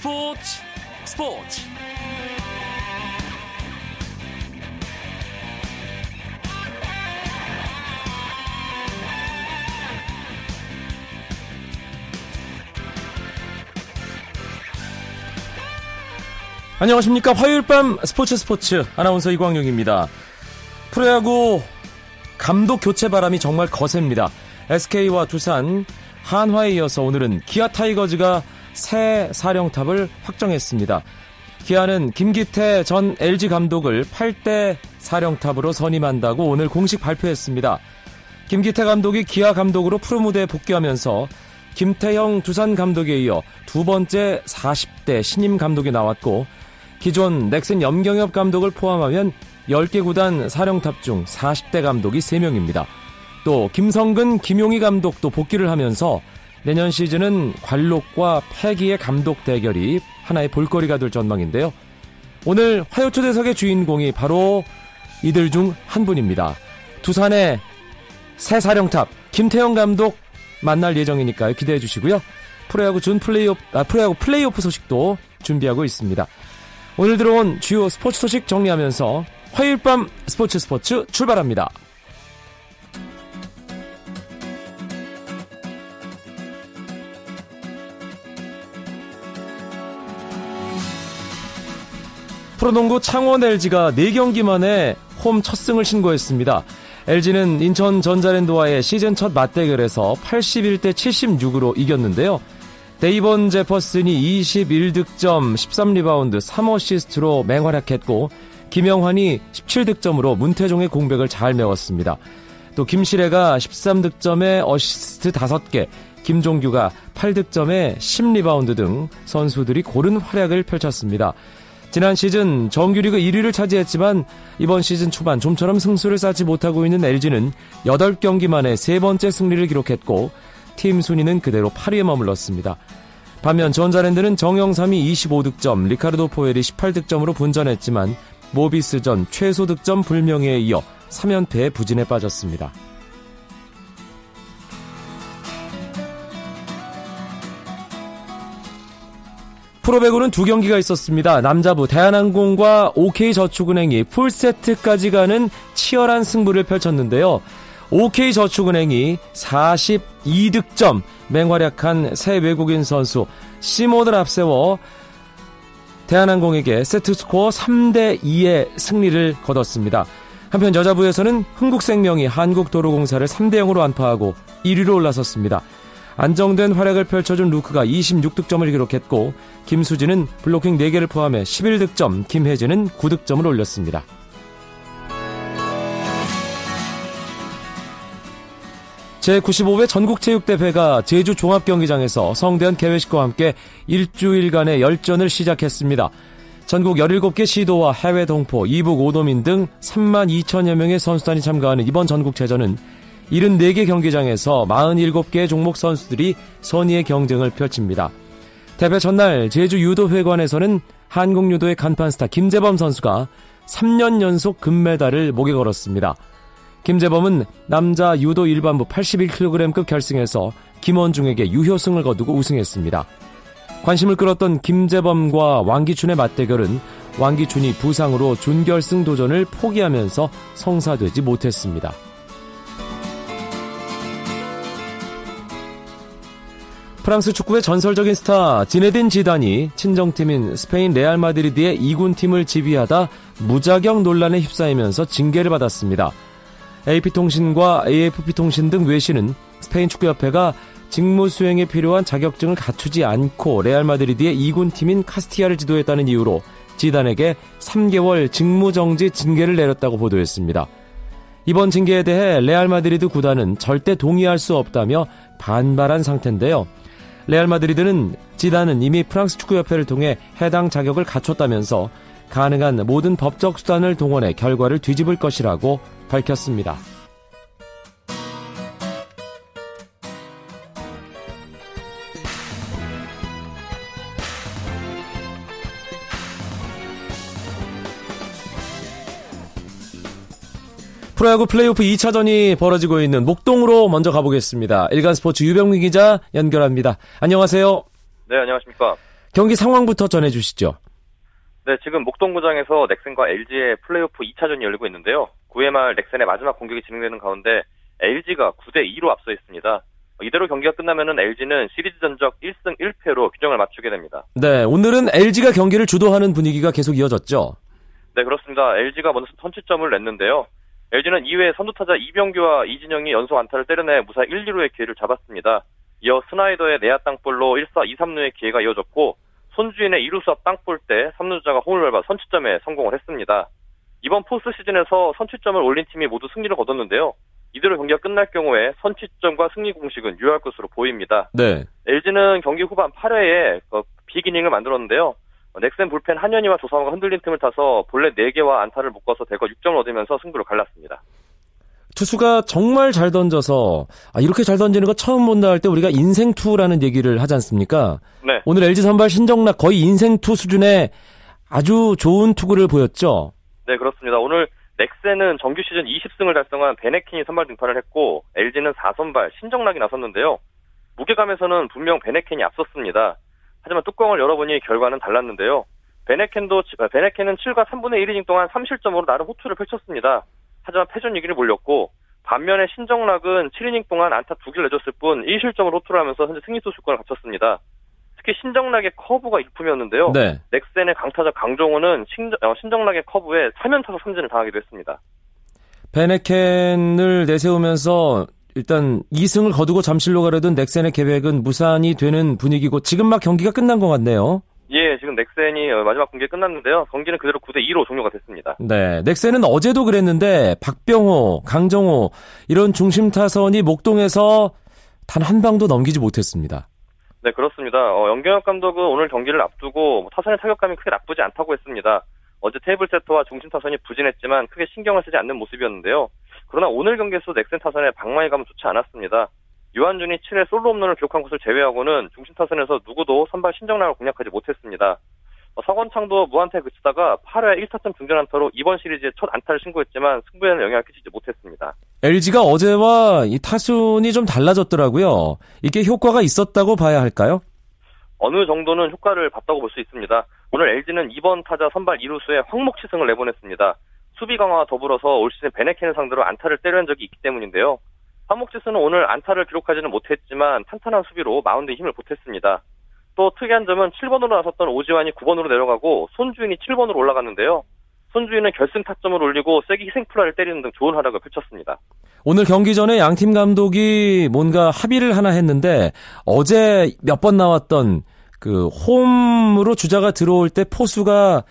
스포츠 스포츠. 안녕하십니까. 화요일 밤 스포츠 스포츠. 아나운서 이광용입니다. 프로야구 감독 교체 바람이 정말 거셉니다. SK와 두산 한화에 이어서 오늘은 기아 타이거즈가 새 사령탑을 확정했습니다. 기아는 김기태 전 LG 감독을 8대 사령탑으로 선임한다고 오늘 공식 발표했습니다. 김기태 감독이 기아 감독으로 프로무대에 복귀하면서 김태형 두산 감독에 이어 두 번째 40대 신임 감독이 나왔고 기존 넥슨 염경엽 감독을 포함하면 10개 구단 사령탑 중 40대 감독이 3명입니다. 또 김성근, 김용희 감독도 복귀를 하면서 내년 시즌은 관록과 패기의 감독 대결이 하나의 볼거리가 될 전망인데요. 오늘 화요초대석의 주인공이 바로 이들 중 한 분입니다. 두산의 새 사령탑 김태형 감독 만날 예정이니까요. 기대해 주시고요. 프로야구 준 플레이오프, 아, 프로야구 플레이오프 소식도 준비하고 있습니다. 오늘 들어온 주요 스포츠 소식 정리하면서 화요일 밤 스포츠 스포츠 출발합니다. 프로농구 창원 LG가 4경기 만에 홈 첫 승을 신고했습니다. LG는 인천 전자랜드와의 시즌 첫 맞대결에서 81대 76으로 이겼는데요. 데이본 제퍼슨이 21득점, 13리바운드, 3어시스트로 맹활약했고 김영환이 17득점으로 문태종의 공백을 잘 메웠습니다. 또 김시래가 13득점에 어시스트 5개, 김종규가 8득점에 10리바운드 등 선수들이 고른 활약을 펼쳤습니다. 지난 시즌 정규리그 1위를 차지했지만 이번 시즌 초반 좀처럼 승수를 쌓지 못하고 있는 LG는 8경기 만에 세 번째 승리를 기록했고 팀 순위는 그대로 8위에 머물렀습니다. 반면 전자랜드는 정영삼이 25득점, 리카르도 포웰이 18득점으로 분전했지만 모비스전 최소 득점 불명예에 이어 3연패에 부진에 빠졌습니다. 프로배구는 두 경기가 있었습니다. 남자부 대한항공과 OK저축은행이 풀세트까지 가는 치열한 승부를 펼쳤는데요. OK저축은행이 42득점 맹활약한 새 외국인 선수 시모를 앞세워 대한항공에게 세트스코어 3대2의 승리를 거뒀습니다. 한편 여자부에서는 흥국생명이 한국도로공사를 3대0으로 안파하고 1위로 올라섰습니다. 안정된 활약을 펼쳐준 루크가 26득점을 기록했고 김수진은 블로킹 4개를 포함해 11득점, 김혜진은 9득점을 올렸습니다. 제95회 전국체육대회가 제주 종합경기장에서 성대한 개회식과 함께 일주일간의 열전을 시작했습니다. 전국 17개 시도와 해외 동포, 이북 오도민 등 3만 2천여 명의 선수단이 참가하는 이번 전국체전은 74개 경기장에서 47개의 종목 선수들이 선의의 경쟁을 펼칩니다. 대회 전날 제주 유도회관에서는 한국 유도의 간판 스타 김재범 선수가 3년 연속 금메달을 목에 걸었습니다. 김재범은 남자 유도 일반부 81kg급 결승에서 김원중에게 유효승을 거두고 우승했습니다. 관심을 끌었던 김재범과 왕기춘의 맞대결은 왕기춘이 부상으로 준결승 도전을 포기하면서 성사되지 못했습니다. 프랑스 축구의 전설적인 스타 지네딘 지단이 친정팀인 스페인 레알 마드리드의 2군 팀을 지휘하다 무자격 논란에 휩싸이면서 징계를 받았습니다. AP통신과 AFP통신 등 외신은 스페인 축구협회가 직무 수행에 필요한 자격증을 갖추지 않고 레알 마드리드의 2군 팀인 카스티야를 지도했다는 이유로 지단에게 3개월 직무정지 징계를 내렸다고 보도했습니다. 이번 징계에 대해 레알 마드리드 구단은 절대 동의할 수 없다며 반발한 상태인데요. 레알 마드리드는 지단은 이미 프랑스 축구협회를 통해 해당 자격을 갖췄다면서 가능한 모든 법적 수단을 동원해 결과를 뒤집을 것이라고 밝혔습니다. 프로야구 플레이오프 2차전이 벌어지고 있는 목동으로 먼저 가보겠습니다. 일간스포츠 유병민 기자 연결합니다. 안녕하세요. 네, 안녕하십니까. 경기 상황부터 전해주시죠. 네, 지금 목동구장에서 넥센과 LG의 플레이오프 2차전이 열리고 있는데요. 9회 말 넥센의 마지막 공격이 진행되는 가운데 LG가 9대 2로 앞서 있습니다. 이대로 경기가 끝나면은 LG는 시리즈 전적 1승 1패로 균형을 맞추게 됩니다. 네, 오늘은 LG가 경기를 주도하는 분위기가 계속 이어졌죠. 네, 그렇습니다. LG가 먼저 선취점을 냈는데요. LG는 2회 선두타자 이병규와 이진영이 연속 안타를 때려내 무사 1, 2루의 기회를 잡았습니다. 이어 스나이더의 내야 땅볼로 1사 2, 3루의 기회가 이어졌고 손주인의 2루수 앞 땅볼 때 3루 주자가 홈을 밟아 선취점에 성공을 했습니다. 이번 포스트 시즌에서 선취점을 올린 팀이 모두 승리를 거뒀는데요. 이대로 경기가 끝날 경우에 선취점과 승리 공식은 유효할 것으로 보입니다. 네. LG는 경기 후반 8회에 빅이닝을 만들었는데요. 넥센 불펜 한현희와 조상우가 흔들린 틈을 타서 볼넷 4개와 안타를 묶어서 대거 6점을 얻으면서 승부를 갈랐습니다. 투수가 정말 잘 던져서 아, 이렇게 잘 던지는 거 처음 본다 할 때 우리가 인생 투라는 얘기를 하지 않습니까? 네. 오늘 LG 선발 신정락 거의 인생 투 수준의 아주 좋은 투구를 보였죠. 네, 그렇습니다. 오늘 넥센은 정규 시즌 20승을 달성한 밴헤켄이 선발 등판을 했고 LG는 4선발 신정락이 나섰는데요. 무게감에서는 분명 밴헤켄이 앞섰습니다. 하지만 뚜껑을 열어보니 결과는 달랐는데요. 밴헤켄도 밴헤켄은 7과 3분의 1이닝 동안 3실점으로 나름 호투를 펼쳤습니다. 하지만 패전 위기를 몰렸고 반면에 신정락은 7이닝 동안 안타 2개를 내줬을 뿐 1실점으로 호투를 하면서 현재 승리 투수권을 갖췄습니다. 특히 신정락의 커브가 일품이었는데요. 네. 넥센의 강타자 강정호는 신정, 어, 신정 락의 커브에 3연타석 삼진을 당하기도 했습니다. 베네켄을 내세우면서 일단 2승을 거두고 잠실로 가려던 넥센의 계획은 무산이 되는 분위기고 지금 막 경기가 끝난 것 같네요. 예, 지금 넥센이 어, 마지막 경기 끝났는데요. 경기는 그대로 9대 2로 종료가 됐습니다. 네, 넥센은 어제도 그랬는데 박병호, 강정호 이런 중심 타선이 목동에서 단 한 방도 넘기지 못했습니다. 네, 그렇습니다. 어, 연경혁 감독은 오늘 경기를 앞두고 뭐 타선의 타격감이 크게 나쁘지 않다고 했습니다. 어제 테이블 세터와 중심 타선이 부진했지만 크게 신경을 쓰지 않는 모습이었는데요. 그러나 오늘 경기에서 넥센 타선의 방망이 감은 좋지 않았습니다. 유한준이 7회 솔로 홈런을 기록한 것을 제외하고는 중심 타선에서 누구도 선발 신정락을 공략하지 못했습니다. 어, 서건창도 무한태 그치다가 8회 1타점 중전 안타로 이번 시리즈의 첫 안타를 신고했지만 승부에는 영향을 끼치지 못했습니다. LG가 어제와 이 타순이 좀 달라졌더라고요. 이게 효과가 있었다고 봐야 할까요? 어느 정도는 효과를 봤다고 볼 수 있습니다. 오늘 LG는 이번 타자 선발 2루수에 황목치승을 내보냈습니다. 수비 강화와 더불어서 올 시즌 베네켄을 상대로 안타를 때려낸 적이 있기 때문인데요. 황목지수는 오늘 안타를 기록하지는 못했지만 탄탄한 수비로 마운드에 힘을 보탰습니다. 또 특이한 점은 7번으로 나섰던 오지환이 9번으로 내려가고 손주인이 7번으로 올라갔는데요. 손주인은 결승 타점을 올리고 세게 희생플라를 때리는 등 좋은 활약을 펼쳤습니다. 오늘 경기 전에 양 팀 감독이 뭔가 합의를 하나 했는데 어제 몇 번 나왔던 그 홈으로 주자가 들어올 때 포수가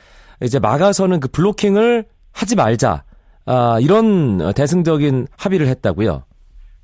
이제 막아서는 그 블로킹을 하지 말자. 아, 이런 대승적인 합의를 했다고요.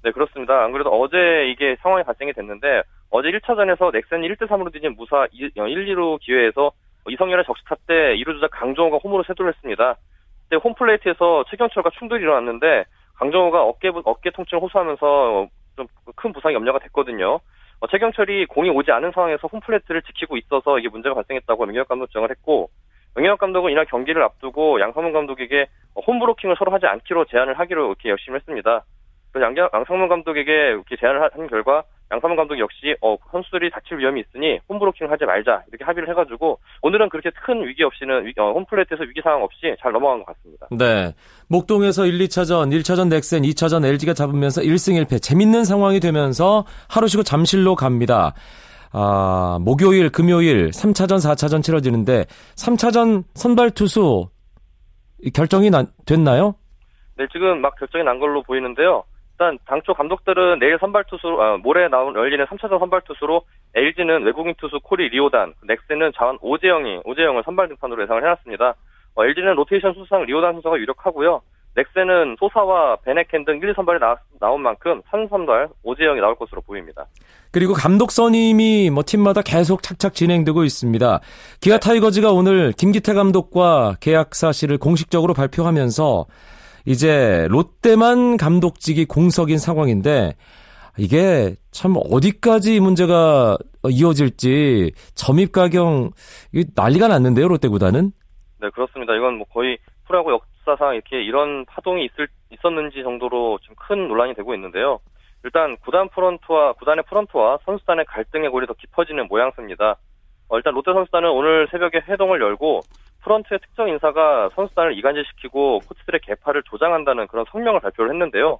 네, 그렇습니다. 안 그래도 어제 이게 상황이 발생이 됐는데 어제 1차전에서 넥센이 1대 3으로 뒤진 무사 1, 2루 기회에서 이성열의 적시타 때 2루 주자 강정호가 홈으로 세도를 했습니다. 그때 홈플레이트에서 최경철과 충돌이 일어났는데 강정호가 어깨 어깨 통증을 호소하면서 좀 큰 부상이 염려가 됐거든요. 어, 최경철이 공이 오지 않은 상황에서 홈플레이트를 지키고 있어서 이게 문제가 발생했다고 명예혁 감독 주장을 했고 명예혁 감독은 이날 경기를 앞두고 양성문 감독에게 홈브로킹을 서로 하지 않기로 제안을 하기로 이렇게 열심히 했습니다. 그래서 양, 양성문 감독에게 이렇게 제안을 한 결과 양상문 감독 역시 어, 선수들이 다칠 위험이 있으니 홈브로킹을 하지 말자 이렇게 합의를 해가지고 오늘은 그렇게 큰 위기 없이는 어, 홈플레이트에서 위기 상황 없이 잘 넘어간 것 같습니다. 네, 목동에서 1, 2차전, 1차전 넥센, 2차전 LG가 잡으면서 1승 1패 재밌는 상황이 되면서 하루 쉬고 잠실로 갑니다. 아, 목요일, 금요일 3차전, 4차전 치러지는데 3차전 선발 투수 결정이 나, 됐나요? 네, 지금 막 결정이 난 걸로 보이는데요. 일단 당초 감독들은 내일 선발 투수 아, 모레 나온 열리는 3차전 선발 투수로 LG는 외국인 투수 코리 리오단, 넥센은 좌완 오재영이 오재영을 선발 등판으로 예상을 해놨습니다. 어, LG는 로테이션 순서상 리오단 선수가 유력하고요. 넥센은 소사와 밴헤켄 등 1, 2선발이 나, 나온 만큼 3선발 오재영이 나올 것으로 보입니다. 그리고 감독 선임이 뭐 팀마다 계속 착착 진행되고 있습니다. 기아 타이거즈가 오늘 김기태 감독과 계약 사실을 공식적으로 발표하면서 이제 롯데만 감독직이 공석인 상황인데 이게 참 어디까지 문제가 이어질지 점입 가경 난리가 났는데요 롯데 구단은? 네 그렇습니다. 이건 뭐 거의 프로야구 역 사상 이렇게 이런 파동이 있을 있었는지 정도로 좀 큰 논란이 되고 있는데요. 일단 구단 프런트와 구단의 프런트와 선수단의 갈등의 골이 더 깊어지는 모양새입니다. 어, 일단 롯데 선수단은 오늘 새벽에 회동을 열고 프런트의 특정 인사가 선수단을 이간질시키고 코치들의 개파를 조장한다는 그런 성명을 발표를 했는데요.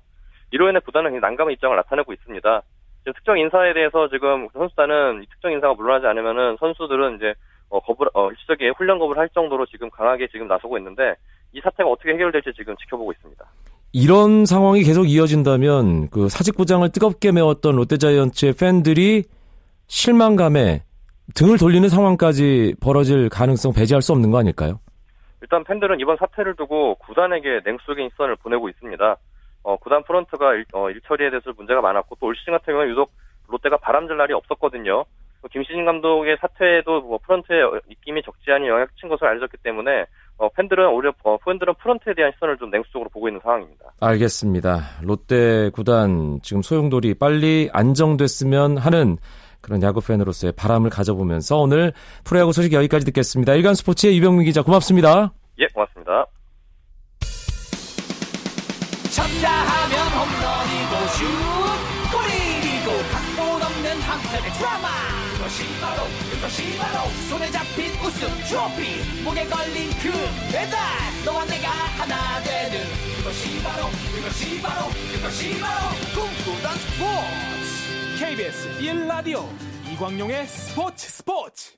이로 인해 구단은 난감한 입장을 나타내고 있습니다. 특정 인사에 대해서 지금 선수단은 이 특정 인사가 물러나지 않으면은 선수들은 이제 어, 거부, 어, 일시적인 훈련 거부를 할 정도로 지금 강하게 지금 나서고 있는데 이 사태가 어떻게 해결될지 지금 지켜보고 있습니다. 이런 상황이 계속 이어진다면 그 사직구장을 뜨겁게 메웠던 롯데자이언츠의 팬들이 실망감에 등을 돌리는 상황까지 벌어질 가능성 배제할 수 없는 거 아닐까요? 일단 팬들은 이번 사태를 두고 구단에게 냉수적인 시선을 보내고 있습니다. 어, 구단 프런트가 일, 어, 일처리에 대해서 문제가 많았고 또 올 시즌 같은 경우는 유독 롯데가 바람질 날이 없었거든요. 김신진 감독의 사퇴에도 뭐 프런트의 입김이 적지 않은 영향을 끼친 것을 알려졌기 때문에 어, 팬들은 오히려 어, 팬들은 프런트에 대한 시선을 좀 냉수적으로 보고 있는 상황입니다. 알겠습니다. 롯데 구단 지금 소용돌이 빨리 안정됐으면 하는 그런 야구 팬으로서의 바람을 가져보면서 오늘 프로야구 소식 여기까지 듣겠습니다. 일간 스포츠의 이병민 기자 고맙습니다. 예, 고맙습니다. 쳤다 하면 홈런이고 슛 골이고 각본 없는 한편의 드라마 그것이 바로 그 것이 바로 손에 잡힌 우승 트로피 목에 걸린 그 배달 너와 내가 하나 되는 그것이 바로 그것이 바로 그것이 바로 꿈꾸던 스포츠 KBS 1라디오 이광용의 스포츠 스포츠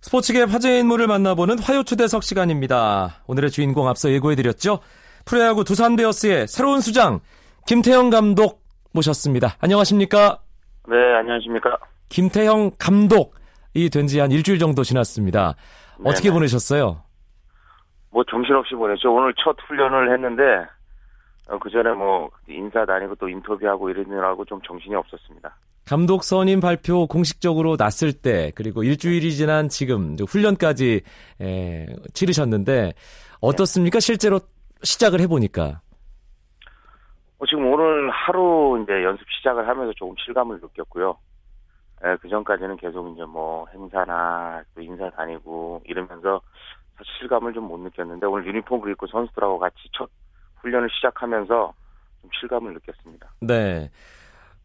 스포츠계 화제 인물을 만나보는 화요초대석 시간입니다. 오늘의 주인공 앞서 예고해드렸죠. 프로야구 두산 베어스의 새로운 수장 김태형 감독 모셨습니다. 안녕하십니까? 네, 안녕하십니까? 김태형 감독 이 된 지 한 일주일 정도 지났습니다. 네네. 어떻게 보내셨어요? 뭐 정신없이 보냈죠. 오늘 첫 훈련을 했는데 어, 그 전에 뭐 인사 다니고 또 인터뷰하고 이러느라고 좀 정신이 없었습니다. 감독 선임 발표 공식적으로 났을 때 그리고 일주일이 지난 지금 훈련까지 에, 치르셨는데 어떻습니까? 실제로 시작을 해보니까? 어, 지금 오늘 하루 이제 연습 시작을 하면서 조금 실감을 느꼈고요. 예, 그 전까지는 계속 이제 뭐 행사나 또 인사 다니고 이러면서 실감을 좀 못 느꼈는데 오늘 유니폼을 입고 선수들하고 같이 첫 훈련을 시작하면서 좀 실감을 느꼈습니다. 네.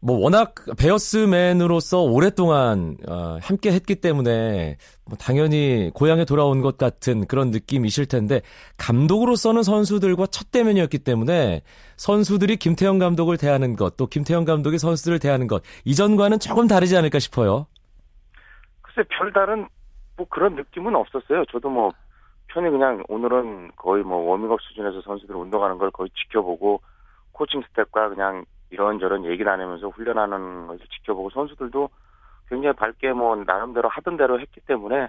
뭐 워낙 베어스맨으로서 오랫동안 어, 함께 했기 때문에 뭐 당연히 고향에 돌아온 것 같은 그런 느낌이실 텐데 감독으로서는 선수들과 첫 대면이었기 때문에 선수들이 김태형 감독을 대하는 것 또 김태형 감독이 선수들을 대하는 것 이전과는 조금 다르지 않을까 싶어요. 글쎄 별다른 뭐 그런 느낌은 없었어요. 저도 뭐 편히 그냥 오늘은 거의 뭐 워밍업 수준에서 선수들 운동하는 걸 거의 지켜보고 코칭 스텝과 그냥 이런저런 얘기 나누면서 훈련하는 것을 지켜보고 선수들도 굉장히 밝게 뭐 나름대로 하던 대로 했기 때문에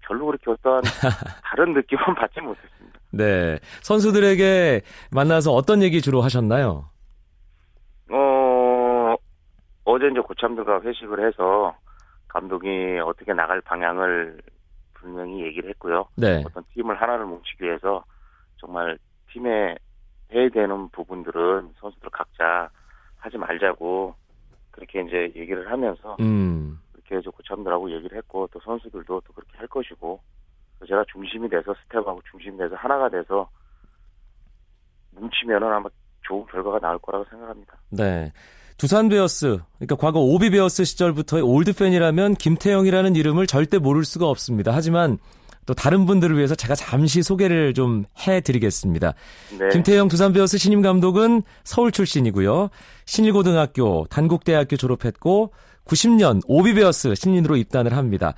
별로 그렇게 어떠한 다른 느낌은 받지 못했습니다. 네. 선수들에게 만나서 어떤 얘기 주로 하셨나요? 어, 어제 이제 고참들과 회식을 해서 감독이 어떻게 나갈 방향을 분명히 얘기를 했고요. 네. 어떤 팀을 하나를 뭉치기 위해서 정말 팀에 해야 되는 부분들은 선수들 각자 하지 말자고 그렇게 이제 얘기를 하면서 음. 그렇게 고참들하고 얘기를 했고 또 선수들도 또 그렇게 할 것이고 제가 중심이 돼서 스텝하고 중심이 돼서 하나가 돼서 뭉치면은 아마 좋은 결과가 나올 거라고 생각합니다. 네. 두산 베어스, 그러니까 과거 OB 베어스 시절부터의 올드 팬이라면 김태형이라는 이름을 절대 모를 수가 없습니다. 하지만 또 다른 분들을 위해서 제가 잠시 소개를 좀 해드리겠습니다. 네. 김태형 두산베어스 신임 감독은 서울 출신이고요. 신일고등학교, 단국대학교 졸업했고 90년 OB베어스 신인으로 입단을 합니다.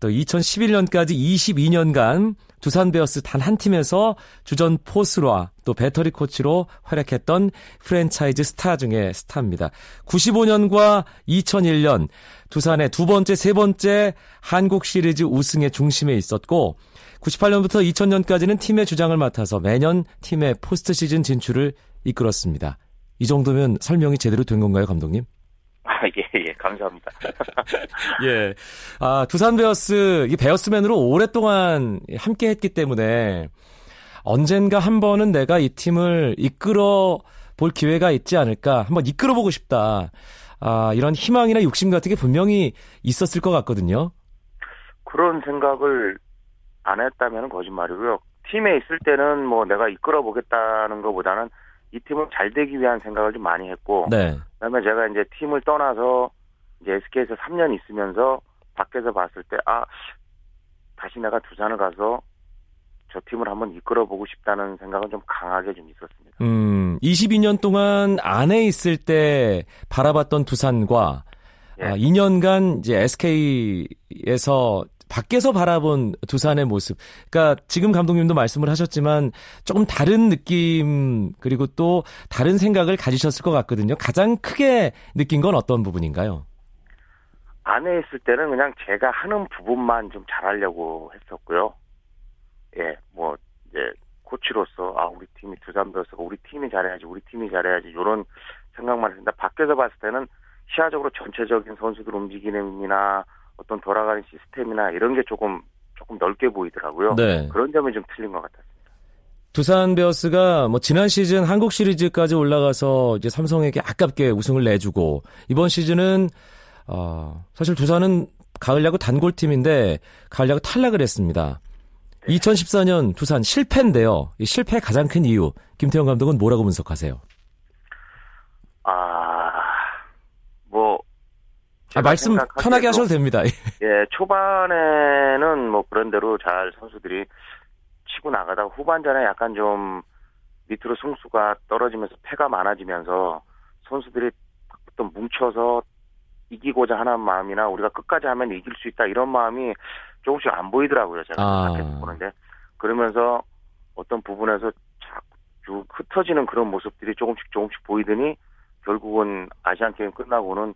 또 2011년까지 22년간 두산 베어스 단 한 팀에서 주전 포수와 또 배터리 코치로 활약했던 프랜차이즈 스타 중의 스타입니다. 95년과 2001년 두산의 두 번째, 세 번째 한국 시리즈 우승의 중심에 있었고 98년부터 2000년까지는 팀의 주장을 맡아서 매년 팀의 포스트 시즌 진출을 이끌었습니다. 이 정도면 설명이 제대로 된 건가요, 감독님? 아, 예, 예, 감사합니다. 예. 아, 두산 베어스, 이 베어스맨으로 오랫동안 함께 했기 때문에 언젠가 한 번은 내가 이 팀을 이끌어 볼 기회가 있지 않을까. 한번 이끌어 보고 싶다. 아, 이런 희망이나 욕심 같은 게 분명히 있었을 것 같거든요. 그런 생각을 안 했다면 거짓말이고요. 팀에 있을 때는 뭐 내가 이끌어 보겠다는 것보다는 이 팀은 잘 되기 위한 생각을 좀 많이 했고, 네. 그다음에 제가 이제 팀을 떠나서 이제 SK에서 3년 있으면서 밖에서 봤을 때, 아, 다시 내가 두산을 가서 저 팀을 한번 이끌어보고 싶다는 생각은 좀 강하게 좀 있었습니다. 음, 22년 동안 안에 있을 때 바라봤던 두산과 예. 아, 2년간 이제 SK에서 밖에서 바라본 두산의 모습. 그러니까 지금 감독님도 말씀을 하셨지만 조금 다른 느낌 그리고 또 다른 생각을 가지셨을 것 같거든요. 가장 크게 느낀 건 어떤 부분인가요? 안에 있을 때는 그냥 제가 하는 부분만 좀 잘하려고 했었고요. 예, 뭐 이제 코치로서 아 우리 팀이 두산 베어스가 우리 팀이 잘해야지, 우리 팀이 잘해야지 이런 생각만 했는데 밖에서 봤을 때는 시야적으로 전체적인 선수들 움직임이나 어떤 돌아가는 시스템이나 이런 게 조금 조금 넓게 보이더라고요. 네. 그런 점이 좀 틀린 것 같았습니다. 두산 베어스가 뭐 지난 시즌 한국 시리즈까지 올라가서 이제 삼성에게 아깝게 우승을 내주고 이번 시즌은 어, 사실 두산은 가을 야구 단골 팀인데 가을 야구 탈락을 했습니다. 2014년 두산 실패인데요. 이 실패의 가장 큰 이유 김태형 감독은 뭐라고 분석하세요? 아, 뭐 아, 말씀 편하게 하셔도 됩니다. 예, 초반에는 뭐 그런 대로 잘 선수들이 치고 나가다가 후반전에 약간 좀 밑으로 승수가 떨어지면서 패가 많아지면서 선수들이 어떤 뭉쳐서 이기고자 하는 마음이나 우리가 끝까지 하면 이길 수 있다 이런 마음이 조금씩 안 보이더라고요. 제가 아. 보는데 그러면서 어떤 부분에서 자꾸 흩어지는 그런 모습들이 조금씩 조금씩 보이더니 결국은 아시안 게임 끝나고는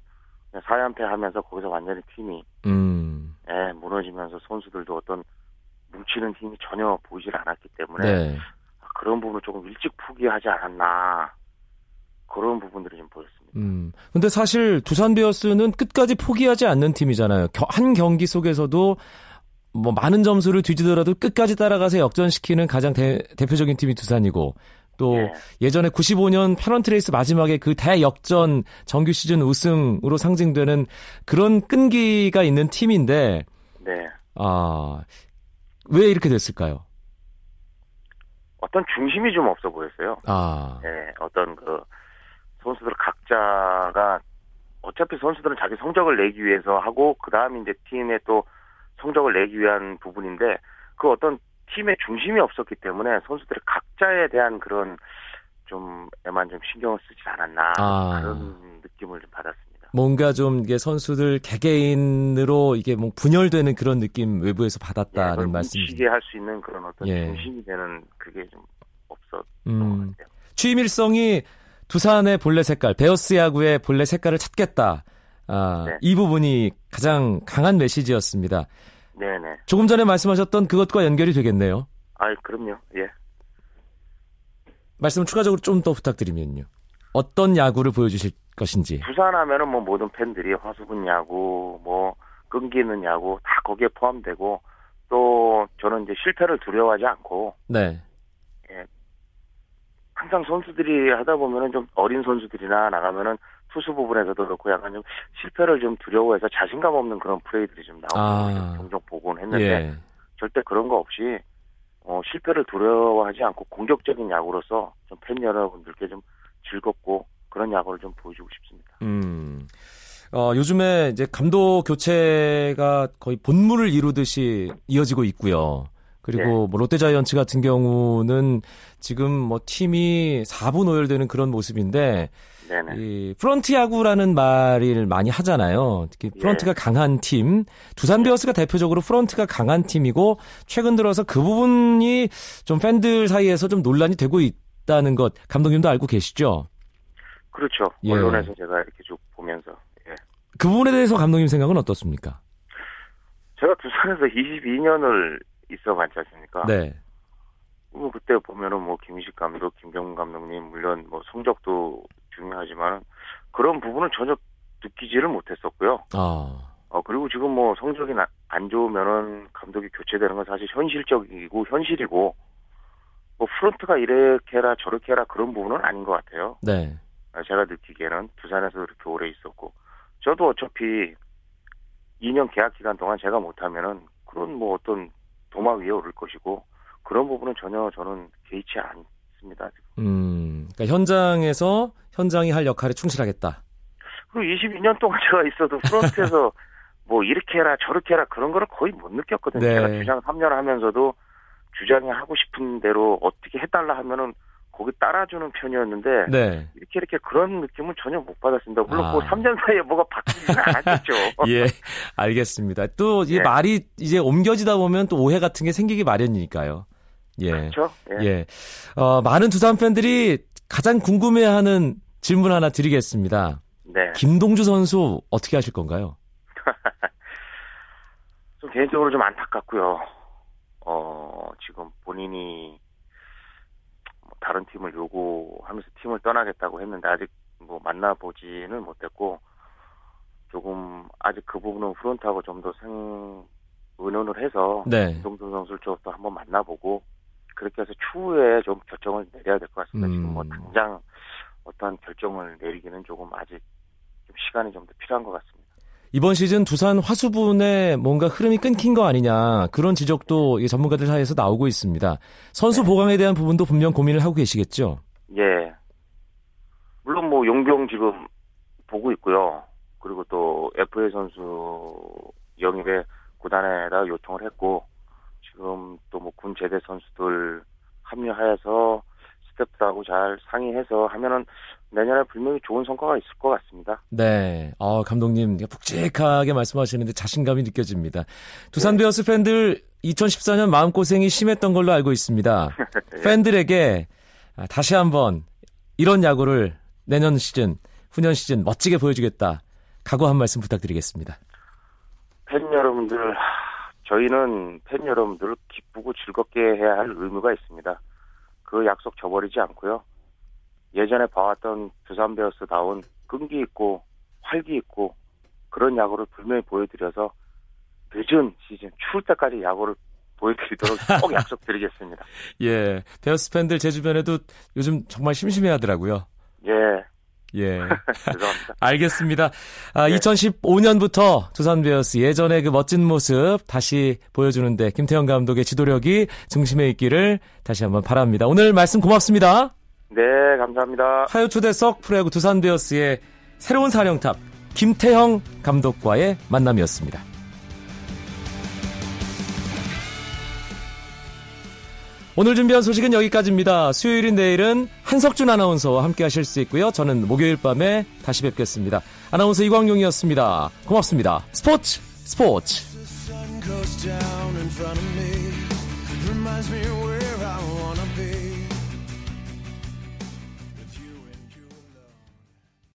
사연패 하면서 거기서 완전히 팀이 음. 예, 무너지면서 선수들도 어떤 뭉치는 힘이 전혀 보이질 않았기 때문에 네. 그런 부분을 조금 일찍 포기하지 않았나 그런 부분들이 좀 보였습니다. 음. 근데 사실 두산 베어스는 끝까지 포기하지 않는 팀이잖아요. 한 경기 속에서도 뭐 많은 점수를 뒤지더라도 끝까지 따라가서 역전시키는 가장 대, 표적인 팀이 두산이고 또 예. 전에 95년 패런트레이스 마지막에 그 대역전 정규 시즌 우승으로 상징되는 그런 끈기가 있는 팀인데 네. 아, 왜 이렇게 됐을까요? 어떤 중심이 좀 없어 보였어요. 아. 네, 어떤 그 선수들 각자가 어차피 선수들은 자기 성적을 내기 위해서 하고 그 다음에 이제 팀의 또 성적을 내기 위한 부분인데 그 어떤 팀의 중심이 없었기 때문에 선수들이 각자에 대한 그런 좀 에만 좀 신경을 쓰지 않았나 아. 그런 느낌을 좀 받았습니다. 뭔가 좀 이게 선수들 개개인으로 이게 뭐 분열되는 그런 느낌 외부에서 받았다는 예, 말씀이시죠. 할수 있는 그런 어떤 예. 중심이 되는 그게 좀 없었던 음. 것 같아요. 취임 일성이 두산의 본래 색깔, 베어스 야구의 본래 색깔을 찾겠다. 아, 네. 이 부분이 가장 강한 메시지였습니다. 네네. 조금 전에 말씀하셨던 그것과 연결이 되겠네요. 아, 그럼요. 예. 말씀 추가적으로 좀 더 부탁드리면요. 어떤 야구를 보여주실 것인지. 부산하면은 뭐 모든 팬들이 화수분 야구, 뭐 끈기는 야구 다 거기에 포함되고 또 저는 이제 실패를 두려워하지 않고 네. 항상 선수들이 하다 보면은 좀 어린 선수들이나 나가면은 투수 부분에서도 그렇고 약간 좀 실패를 좀 두려워해서 자신감 없는 그런 플레이들이 좀 나오고 아. 종종 보곤 했는데 예. 절대 그런 거 없이 어, 실패를 두려워하지 않고 공격적인 야구로서 좀 팬 여러분들께 좀 즐겁고 그런 야구를 좀 보여주고 싶습니다. 음. 어, 요즘에 이제 감독 교체가 거의 본물을 이루듯이 이어지고 있고요. 그리고 네. 뭐 롯데자이언츠 같은 경우는 지금 뭐 팀이 4분 오열되는 그런 모습인데 네네. 이 프런트 야구라는 말을 많이 하잖아요. 특히 예. 프런트가 예. 강한 팀, 두산 베어스가 대표적으로 프런트가 강한 팀이고 최근 들어서 그 부분이 좀 팬들 사이에서 좀 논란이 되고 있다는 것 감독님도 알고 계시죠? 그렇죠. 예. 언론에서 제가 이렇게 쭉 보면서 예. 그 부분에 대해서 감독님 생각은 어떻습니까? 제가 두산에서 22년을 있어 봤지 않습니까? 네. 뭐 그때 보면은 뭐 김희식 감독, 김경문 감독님 물론 뭐 성적도 중요하지만 그런 부분은 전혀 느끼지를 못했었고요. 아. 어 그리고 지금 뭐 성적이 나, 안 좋으면은 감독이 교체되는 건 사실 현실적이고 현실이고 뭐 프론트가 이렇게 해라 저렇게 해라 그런 부분은 아닌 것 같아요. 네. 아, 제가 느끼기에는 부산에서 이렇게 오래 있었고 저도 어차피 2년 계약 기간 동안 제가 못하면은 그런 뭐 어떤 도마 위에 오를 것이고 그런 부분은 전혀 저는 개의치 않습니다. 음, 그러니까 현장에서 현장이 할 역할에 충실하겠다. 그리고 22년 동안 제가 있어도 프런트에서 뭐 이렇게 해라 저렇게 해라 그런 거를 거의 못 느꼈거든요. 네. 제가 주장 3년 하면서도 주장이 하고 싶은 대로 어떻게 해달라 하면은 거기 따라주는 편이었는데 네. 이렇게 이렇게 그런 느낌은 전혀 못 받았습니다. 물론 아. 뭐 3년 사이에 뭐가 바뀌지는 않았겠죠. 예, 알겠습니다. 또이 예. 말이 이제 옮겨지다 보면 또 오해 같은 게 생기기 마련이니까요. 예. 그렇죠. 예. 예. 어, 많은 두산 팬들이 가장 궁금해하는 질문 하나 드리겠습니다. 네. 김동주 선수 어떻게 하실 건가요? 좀 개인적으로 좀 안타깝고요. 어, 지금 본인이 뭐 다른 팀을 요구하면서 팀을 떠나겠다고 했는데 아직 뭐 만나보지는 못했고 조금 아직 그 부분은 프론트하고 좀 더 생, 의논을 해서 네. 김동준 선수를 좀더 한번 만나보고 그렇게 해서 추후에 좀 결정을 내려야 될 것 같습니다. 음. 지금 뭐 음. 당장 어떠한 결정을 내리기는 조금 아직 좀 시간이 좀 더 필요한 것 같습니다. 이번 시즌 두산 화수분에 뭔가 흐름이 끊긴 거 아니냐 그런 지적도 전문가들 사이에서 나오고 있습니다. 선수 네. 보강에 대한 부분도 분명 고민을 하고 계시겠죠? 예. 물론 뭐 용병 지금 보고 있고요. 그리고 또 FA 선수 영입에 구단에다 요청을 했고 지금 또 뭐 군 제대 선수들 합류하여서 스태프들하고 잘 상의해서 하면은 내년에 분명히 좋은 성과가 있을 것 같습니다. 네. 어, 감독님 묵직하게 말씀하시는데 자신감이 느껴집니다. 두산 네. 베어스 팬들 2014년 마음고생이 심했던 걸로 알고 있습니다. 네. 팬들에게 다시 한번 이런 야구를 내년 시즌, 후년 시즌 멋지게 보여주겠다. 각오 한 말씀 부탁드리겠습니다. 팬 여러분들, 저희는 팬 여러분들을 기쁘고 즐겁게 해야 할 의무가 있습니다. 그 약속 저버리지 않고요. 예전에 봐왔던 두산 베어스다운 끈기 있고 활기 있고 그런 야구를 분명히 보여드려서 늦은 시즌 추울 때까지 야구를 보여드리도록 꼭 약속드리겠습니다. 예, 베어스 팬들 제 주변에도 요즘 정말 심심해하더라고요. 예. 예. 죄송합니다. 알겠습니다. 아, 네. 2015년부터 두산 베어스 예전의 그 멋진 모습 다시 보여주는데 김태형 감독의 지도력이 중심에 있기를 다시 한번 바랍니다. 오늘 말씀 고맙습니다. 네, 감사합니다. 하요 초대석 프로야구 두산 베어스의 새로운 사령탑 김태형 감독과의 만남이었습니다. 오늘 준비한 소식은 여기까지입니다. 수요일인 내일은 한석준 아나운서와 함께 하실 수 있고요. 저는 목요일 밤에 다시 뵙겠습니다. 아나운서 이광용이었습니다. 고맙습니다. 스포츠 스포츠